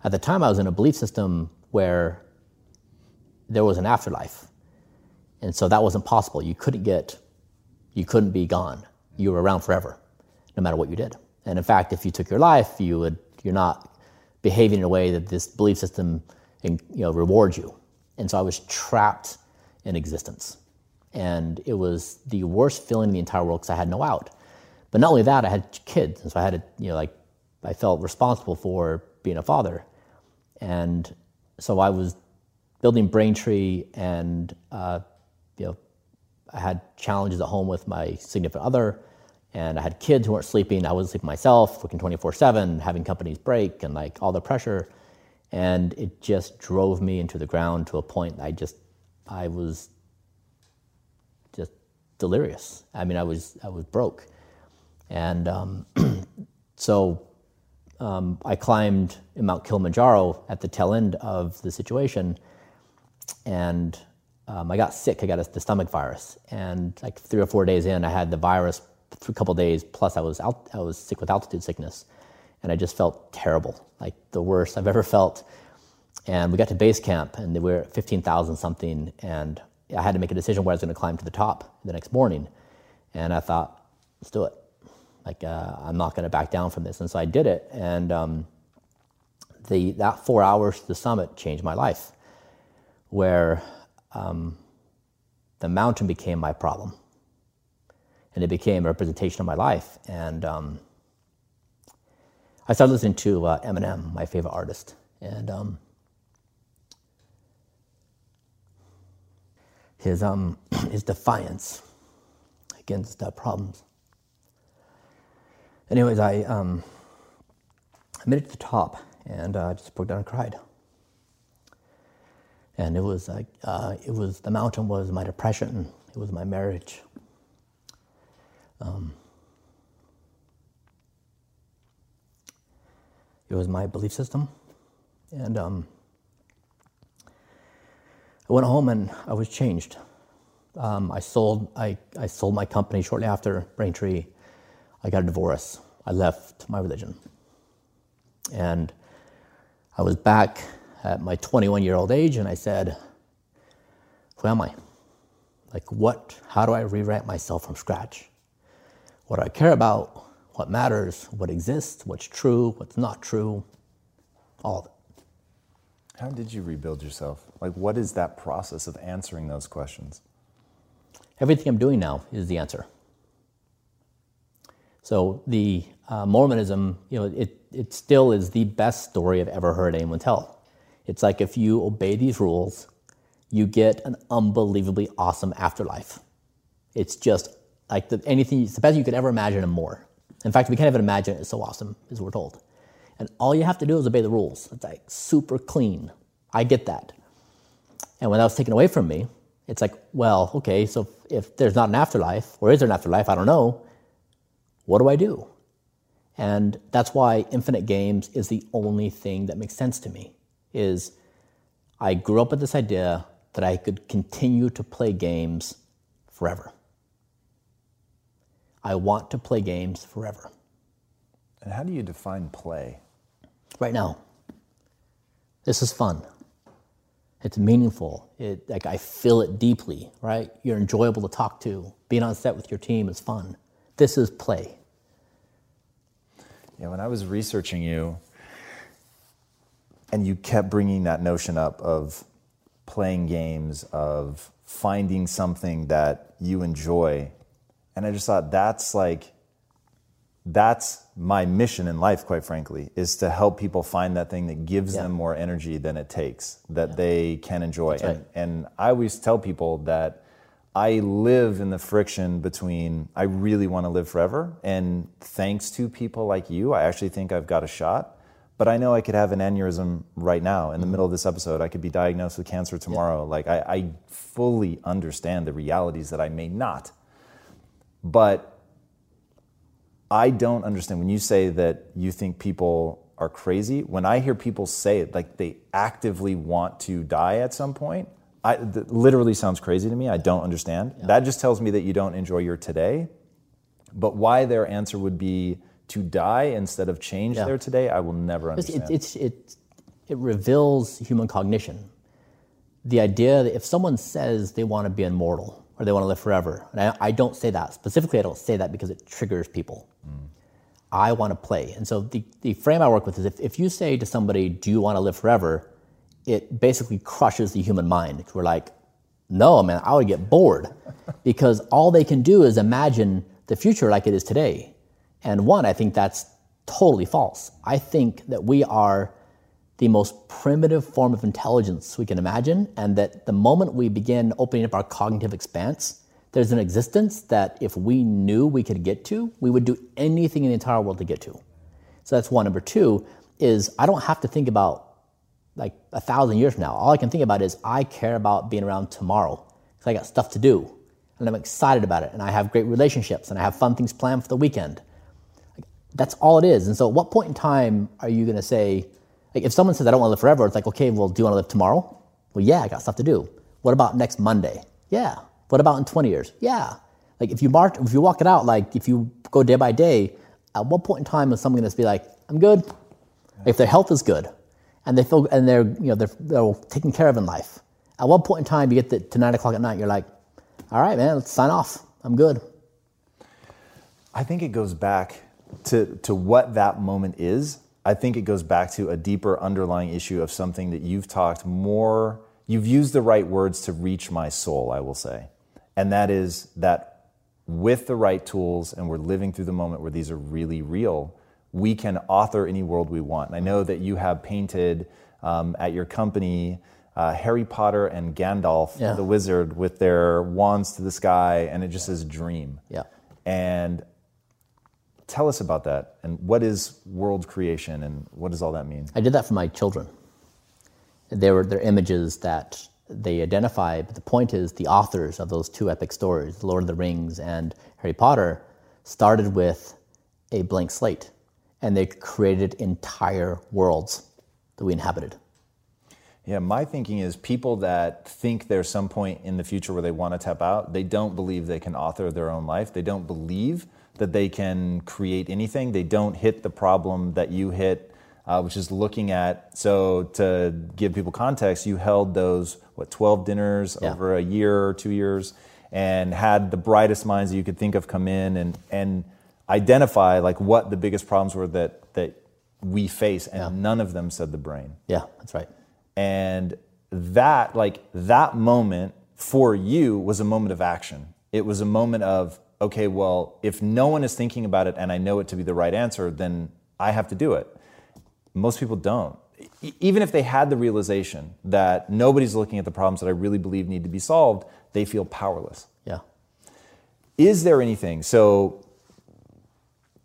[SPEAKER 2] at the time, I was in a belief system where there was an afterlife. And so that wasn't possible. You couldn't get, you couldn't be gone. You were around forever, no matter what you did. And in fact, if you took your life, you would, you're not behaving in a way that this belief system you know, rewards you. And so I was trapped in existence. And it was the worst feeling in the entire world because I had no out. But not only that, I had kids. And so I had to, you know, like, I felt responsible for being a father. And so I was building Braintree, and uh, you know, I had challenges at home with my significant other, and I had kids who weren't sleeping. I wasn't sleeping myself, working 24/7, having companies break, and like all the pressure, and it just drove me into the ground to a point I just, I was just delirious. I mean, I was I was broke, and um, so um, I climbed Mount Kilimanjaro at the tail end of the situation and um, I got sick. I got a, the stomach virus, and like three or four days in, I had the virus a couple days. Plus, I was out, I was sick with altitude sickness, and I just felt terrible, like the worst I've ever felt. And we got to base camp, and we were fifteen thousand something, and I had to make a decision where I was going to climb to the top the next morning. And I thought, let's do it. Like uh, I'm not going to back down from this, and so I did it. And um, the that four hours to the summit changed my life where um, the mountain became my problem. And it became a representation of my life. And um, I started listening to uh, Eminem, my favorite artist. And um, his, um, his defiance against uh, problems. Anyways, I, um, I made it to the top and uh, just broke down and cried and it was like uh, it was the mountain was my depression. It was my marriage. Um, it was my belief system, and um, I went home and I was changed. Um, I sold I, I sold my company shortly after Braintree. I got a divorce. I left my religion, and I was back at my 21 year old age and I said, Who am I? Like, what, how do I rewrite myself from scratch? What I care about? What matters? What exists? What's true? What's not true? All of it.
[SPEAKER 1] How did you rebuild yourself? Like, what is that process of answering those questions?
[SPEAKER 2] Everything I'm doing now is the answer. So the uh, Mormonism, you know, it, it still is the best story I've ever heard anyone tell. It's like if you obey these rules, you get an unbelievably awesome afterlife. It's just like the, anything, it's the best you could ever imagine and more. In fact, we can't even imagine it. It's so awesome, as we're told. And all you have to do is obey the rules. It's like super clean. I get that. And when that was taken away from me, it's like, well, okay, so if, if there's not an afterlife, or is there an afterlife? I don't know. What do I do? And that's why infinite games is the only thing that makes sense to me is I grew up with this idea that I could continue to play games forever. I want to play games forever.
[SPEAKER 1] And how do you define play?
[SPEAKER 2] Right now. This is fun. It's meaningful. It, like I feel it deeply, right? You're enjoyable to talk to. Being on set with your team is fun. This is play.
[SPEAKER 1] Yeah, when I was researching you, and you kept bringing that notion up of playing games, of finding something that you enjoy. And I just thought that's like, that's my mission in life, quite frankly, is to help people find that thing that gives
[SPEAKER 2] Yeah.
[SPEAKER 1] them more energy than it takes, that they can enjoy.
[SPEAKER 2] right.
[SPEAKER 1] And, and I always tell people that I live in the friction between I really want to live forever, and thanks to people like you, I actually think I've got a shot. But I know I could have an aneurysm right now in the mm-hmm. middle of this episode. I could be diagnosed with cancer tomorrow. Like, I, I fully understand the realities that I may not. But I don't understand when you say that you think people are crazy. When I hear people say it, like they actively want to die at some point, I, that literally sounds crazy to me. I don't understand. That just tells me that you don't enjoy your today. But why their answer would be to die instead of change
[SPEAKER 2] Yeah.
[SPEAKER 1] their today, I will never understand.
[SPEAKER 2] it, it reveals human cognition. The idea that if someone says they want to be immortal or they want to live forever, and I, I don't say that specifically, I don't say that because it triggers people. I want to play. And so the, the frame I work with is if, if you say to somebody, Do you want to live forever? it basically crushes the human mind. We're like, No, man, I would get bored because all they can do is imagine the future like it is today. And one, I think that's totally false. I think that we are the most primitive form of intelligence we can imagine, and that the moment we begin opening up our cognitive expanse, there's an existence that if we knew we could get to, we would do anything in the entire world to get to. So that's one. Number two is I don't have to think about like a thousand years from now. All I can think about is I care about being around tomorrow because I got stuff to do and I'm excited about it and I have great relationships and I have fun things planned for the weekend. Like, that's all it is. And so, at what point in time are you going to say, like, if someone says I don't want to live forever, it's like, okay, well, do you want to live tomorrow? Well, yeah, I got stuff to do. What about next Monday? Yeah. What about in 20 years? Yeah. Like, if you march, if you walk it out, like, if you go day by day, at what point in time is someone going to be like, I'm good? If their health is good and they feel and they're you know they're, they're taken care of in life. At what point in time you get the, to nine o'clock at night, you're like, all right, man, let's sign off. I'm good.
[SPEAKER 1] I think it goes back to, to what that moment is. I think it goes back to a deeper underlying issue of something that you've talked more, you've used the right words to reach my soul, I will say. And that is that with the right tools, and we're living through the moment where these are really real, we can author any world we want. And I know that you have painted um, at your company uh, Harry Potter and Gandalf,
[SPEAKER 2] Yeah.
[SPEAKER 1] the wizard, with their wands to the sky, and it just says dream.
[SPEAKER 2] Yeah.
[SPEAKER 1] And tell us about that and what is world creation and what does all that mean?
[SPEAKER 2] I did that for my children. They were they're images that they identify, but the point is the authors of those two epic stories, Lord of the Rings and Harry Potter, started with a blank slate, and they created entire worlds that we inhabited.
[SPEAKER 1] Yeah, my thinking is people that think there's some point in the future where they want to tap out, they don't believe they can author their own life. They don't believe that they can create anything. They don't hit the problem that you hit, uh, which is looking at. So, to give people context, you held those, what, 12 dinners
[SPEAKER 2] Yeah.
[SPEAKER 1] over a year or two years and had the brightest minds that you could think of come in and, and identify like what the biggest problems were that, that we face. And
[SPEAKER 2] Yeah.
[SPEAKER 1] none of them said the brain
[SPEAKER 2] Yeah, that's right.
[SPEAKER 1] and that like that moment for you was a moment of action it was a moment of okay well if no one is thinking about it and i know it to be the right answer then i have to do it. Most people don't. Even if they had the realization that nobody's looking at the problems that i really believe need to be solved they feel powerless.
[SPEAKER 2] Yeah.
[SPEAKER 1] is there anything? So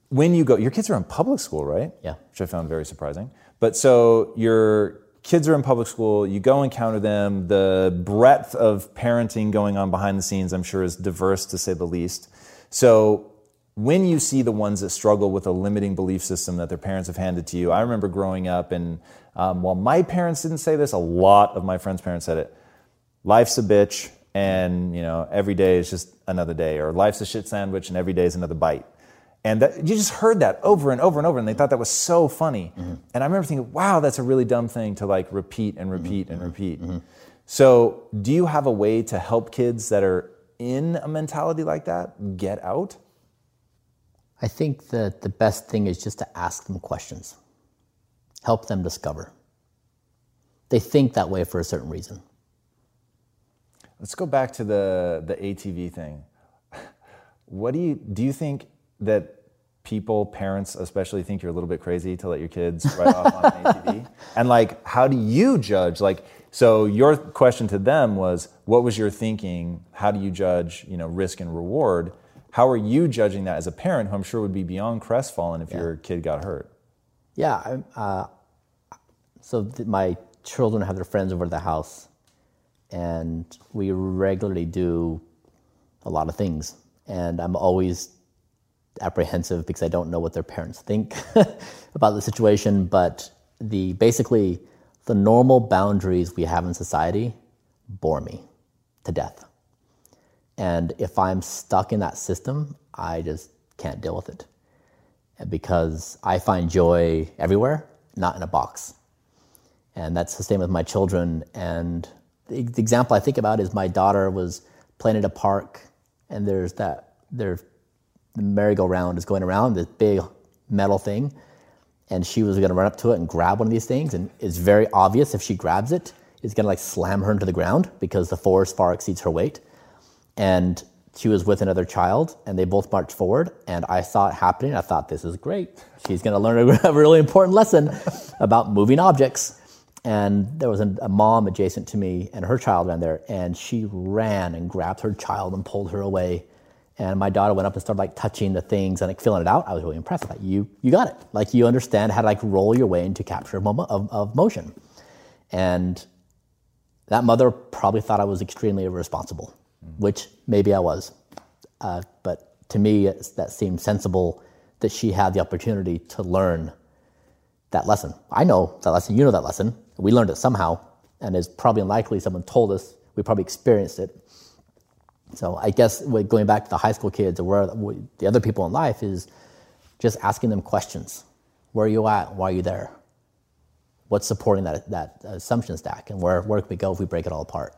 [SPEAKER 1] when you go your kids are in public school right?
[SPEAKER 2] Yeah.
[SPEAKER 1] which i found very surprising. But so your kids are in public school you go encounter them the breadth of parenting going on behind the scenes i'm sure is diverse to say the least so when you see the ones that struggle with a limiting belief system that their parents have handed to you i remember growing up and um, while my parents didn't say this a lot of my friends parents said it. Life's a bitch and you know every day is just another day or life's a shit sandwich and every day is another bite. And that, you just heard that over and over and over and they thought that was so funny. Mm-hmm. And i remember thinking wow that's a really dumb thing to like repeat and repeat and mm-hmm. repeat. Mm-hmm. So do you have a way to help kids that are in a mentality like that get out
[SPEAKER 2] I think that the best thing is just to ask them questions, help them discover. They think that way for a certain reason.
[SPEAKER 1] Let's go back to the, the ATV thing. what do you do? You think that people, parents especially, think you're a little bit crazy to let your kids ride off on an ATV? And like, how do you judge? Like, so your question to them was, what was your thinking? How do you judge, you know, risk and reward? How are you judging that as a parent, who I'm sure would be beyond crestfallen if yeah. your kid got hurt?
[SPEAKER 2] Yeah. Uh, so th- my children have their friends over at the house, and we regularly do a lot of things. And I'm always apprehensive because I don't know what their parents think about the situation. But the basically the normal boundaries we have in society bore me to death. And if I'm stuck in that system, I just can't deal with it because I find joy everywhere, not in a box. And that's the same with my children. And the, example I think about is my daughter was playing at a park, and there's that there, the merry-go-round is going around this big metal thing, and she was going to run up to it and grab one of these things, and it's very obvious if she grabs it, it's going to like slam her into the ground because the force far exceeds her weight. And she was with another child and they both marched forward and i saw it happening i thought this is great. She's going to learn a really important lesson about moving objects. And there was a, mom adjacent to me and her child ran there and she ran and grabbed her child and pulled her away and my daughter went up and started like touching the things and like filling it out i was really impressed like you you got it like you understand how to like roll your way into capture of, of, of motion and that mother probably thought i was extremely irresponsible which maybe I was. Uh, but to me, that seemed sensible that she had the opportunity to learn that lesson. I know that lesson, you know that lesson. We learned it somehow, and it's probably unlikely someone told us. We probably experienced it. So I guess going back to the high school kids or where the other people in life is just asking them questions. Where are you at? Why are you there? What's supporting that, that assumption stack? And where, where can we go if we break it all apart?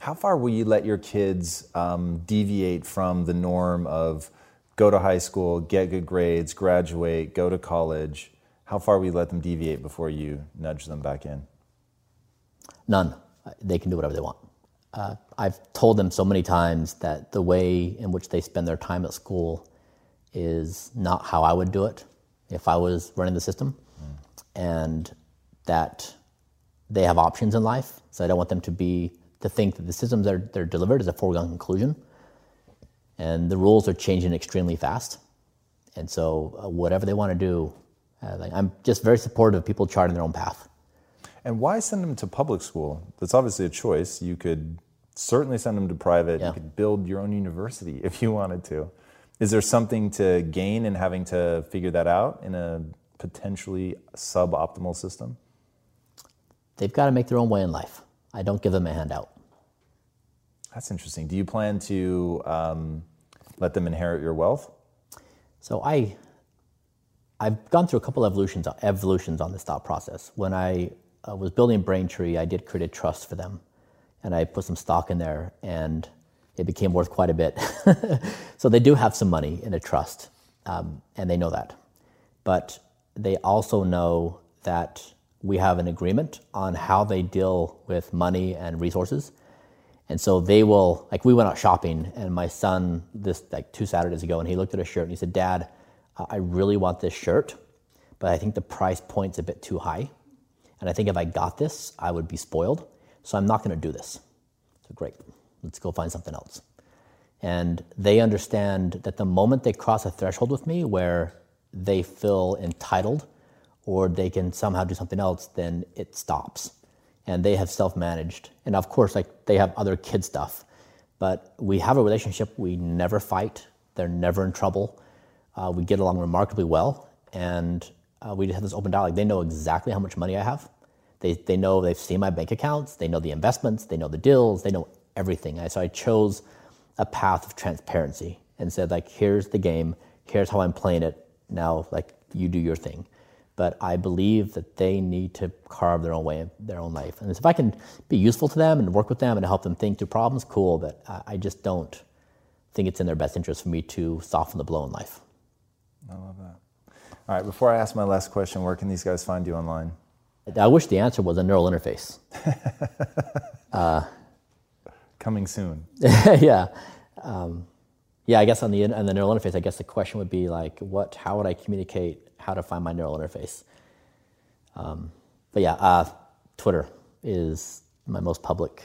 [SPEAKER 1] How far will you let your kids um, deviate from the norm of go to high school, get good grades, graduate, go to college? How far will you let them deviate before you nudge them back in?
[SPEAKER 2] None. They can do whatever they want. Uh, I've told them so many times that the way in which they spend their time at school is not how I would do it if I was running the system, mm. and that they have options in life. So I don't want them to be to think that the systems that are, that are delivered is a foregone conclusion. And the rules are changing extremely fast. And so, uh, whatever they want to do, uh, like, I'm just very supportive of people charting their own path.
[SPEAKER 1] And why send them to public school? That's obviously a choice. You could certainly send them to private. Yeah. You could build your own university if you wanted to. Is there something to gain in having to figure that out in a potentially suboptimal system?
[SPEAKER 2] They've got to make their own way in life. I don't give them a handout.
[SPEAKER 1] That's interesting. Do you plan to um, let them inherit your wealth?
[SPEAKER 2] So I, I've gone through a couple evolutions evolutions on this thought process. When I uh, was building Braintree, I did create a trust for them, and I put some stock in there, and it became worth quite a bit. so they do have some money in a trust, um, and they know that, but they also know that we have an agreement on how they deal with money and resources and so they will, like, we went out shopping, and my son, this, like, two Saturdays ago, and he looked at a shirt and he said, Dad, I really want this shirt, but I think the price point's a bit too high. And I think if I got this, I would be spoiled. So I'm not going to do this. So great, let's go find something else. And they understand that the moment they cross a threshold with me where they feel entitled or they can somehow do something else, then it stops and they have self-managed. And of course, like they have other kid stuff, but we have a relationship. We never fight. They're never in trouble. Uh, we get along remarkably well, and uh, we just have this open dialogue. They know exactly how much money I have. They they know they've seen my bank accounts. They know the investments. They know the deals. They know everything. And so I chose a path of transparency and said like, here's the game. Here's how I'm playing it. Now, like you do your thing but I believe that they need to carve their own way, their own life. And if I can be useful to them and work with them and help them think through problems, cool. But I just don't think it's in their best interest for me to soften the blow in life.
[SPEAKER 1] I love that. All right, before I ask my last question, where can these guys find you online?
[SPEAKER 2] I wish the answer was a neural interface.
[SPEAKER 1] uh, Coming soon.
[SPEAKER 2] yeah. Um, yeah, I guess on the on the neural interface, I guess the question would be like, what? How would I communicate how to find my neural interface? Um, but yeah, uh, Twitter is my most public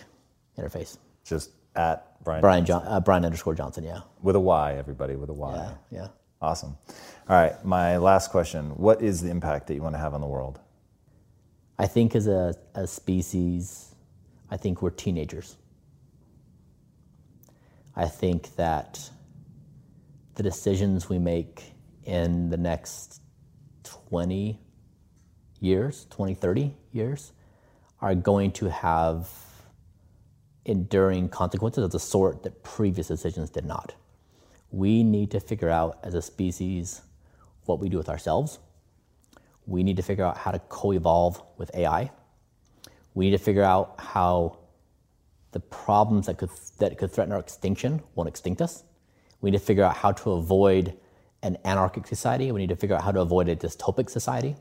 [SPEAKER 2] interface.
[SPEAKER 1] Just at Bryan.
[SPEAKER 2] Bryan John, uh, Bryan underscore Johnson. Yeah.
[SPEAKER 1] With a Y, everybody, with a Y.
[SPEAKER 2] Yeah. Yeah.
[SPEAKER 1] Awesome. All right, my last question: What is the impact that you want to have on the world?
[SPEAKER 2] I think as a, a species, I think we're teenagers. I think that the decisions we make in the next 20 years, 20, 30 years, are going to have enduring consequences of the sort that previous decisions did not. We need to figure out as a species what we do with ourselves. We need to figure out how to co evolve with AI. We need to figure out how the problems that could, that could threaten our extinction won't extinct us. We need to figure out how to avoid an anarchic society. We need to figure out how to avoid a dystopic society.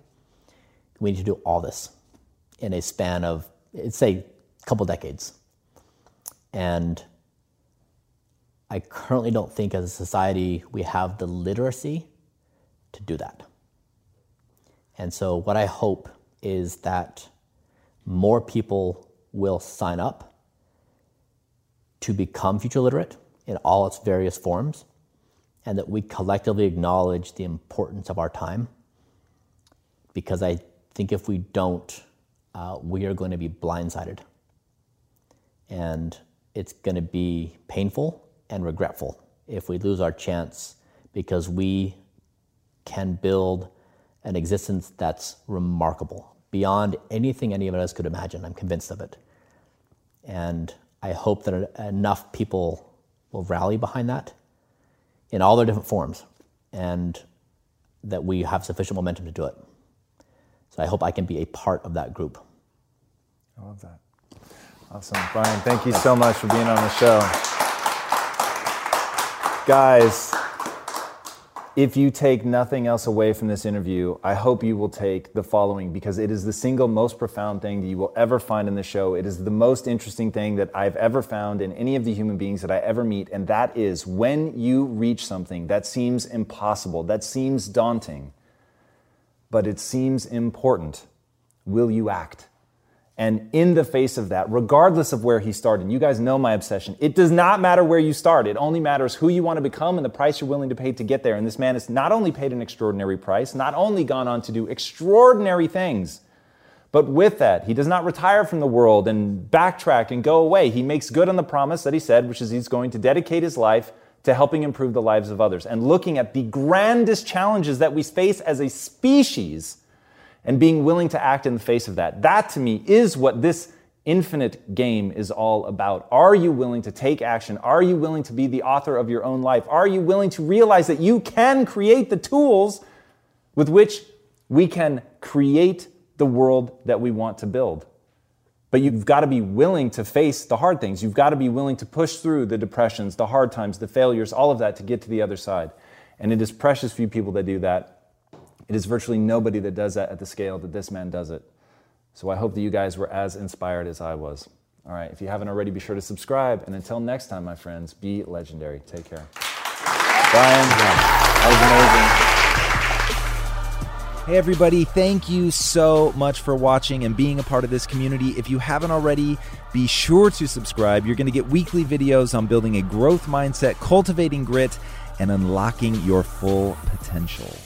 [SPEAKER 2] We need to do all this in a span of, say, a couple decades. And I currently don't think as a society we have the literacy to do that. And so, what I hope is that more people will sign up to become future literate in all its various forms, and that we collectively acknowledge the importance of our time. Because I think if we don't, uh, we are going to be blindsided. And it's going to be painful and regretful if we lose our chance because we can build an existence that's remarkable beyond anything any of us could imagine. I'm convinced of it. And I hope that enough people will rally behind that in all their different forms and that we have sufficient momentum to do it. So I hope I can be a part of that group.
[SPEAKER 1] I love that. Awesome. Bryan, thank you so much for being on the show. Guys, if you take nothing else away from this interview, I hope you will take the following because it is the single most profound thing that you will ever find in the show. It is the most interesting thing that I've ever found in any of the human beings that I ever meet. And that is when you reach something that seems impossible, that seems daunting, but it seems important, will you act? And in the face of that, regardless of where he started, you guys know my obsession. It does not matter where you start. It only matters who you want to become and the price you're willing to pay to get there. And this man has not only paid an extraordinary price, not only gone on to do extraordinary things, but with that, he does not retire from the world and backtrack and go away. He makes good on the promise that he said, which is he's going to dedicate his life to helping improve the lives of others and looking at the grandest challenges that we face as a species and being willing to act in the face of that. That to me is what this infinite game is all about. Are you willing to take action? Are you willing to be the author of your own life? Are you willing to realize that you can create the tools with which we can create the world that we want to build? But you've got to be willing to face the hard things. You've got to be willing to push through the depressions, the hard times, the failures, all of that to get to the other side. And it is precious few people that do that. It is virtually nobody that does that at the scale that this man does it. So I hope that you guys were as inspired as I was. All right, if you haven't already, be sure to subscribe. And until next time, my friends, be legendary. Take care. Bryan, that
[SPEAKER 4] was amazing. Hey, everybody, thank you so much for watching and being a part of this community. If you haven't already, be sure to subscribe. You're going to get weekly videos on building a growth mindset, cultivating grit, and unlocking your full potential.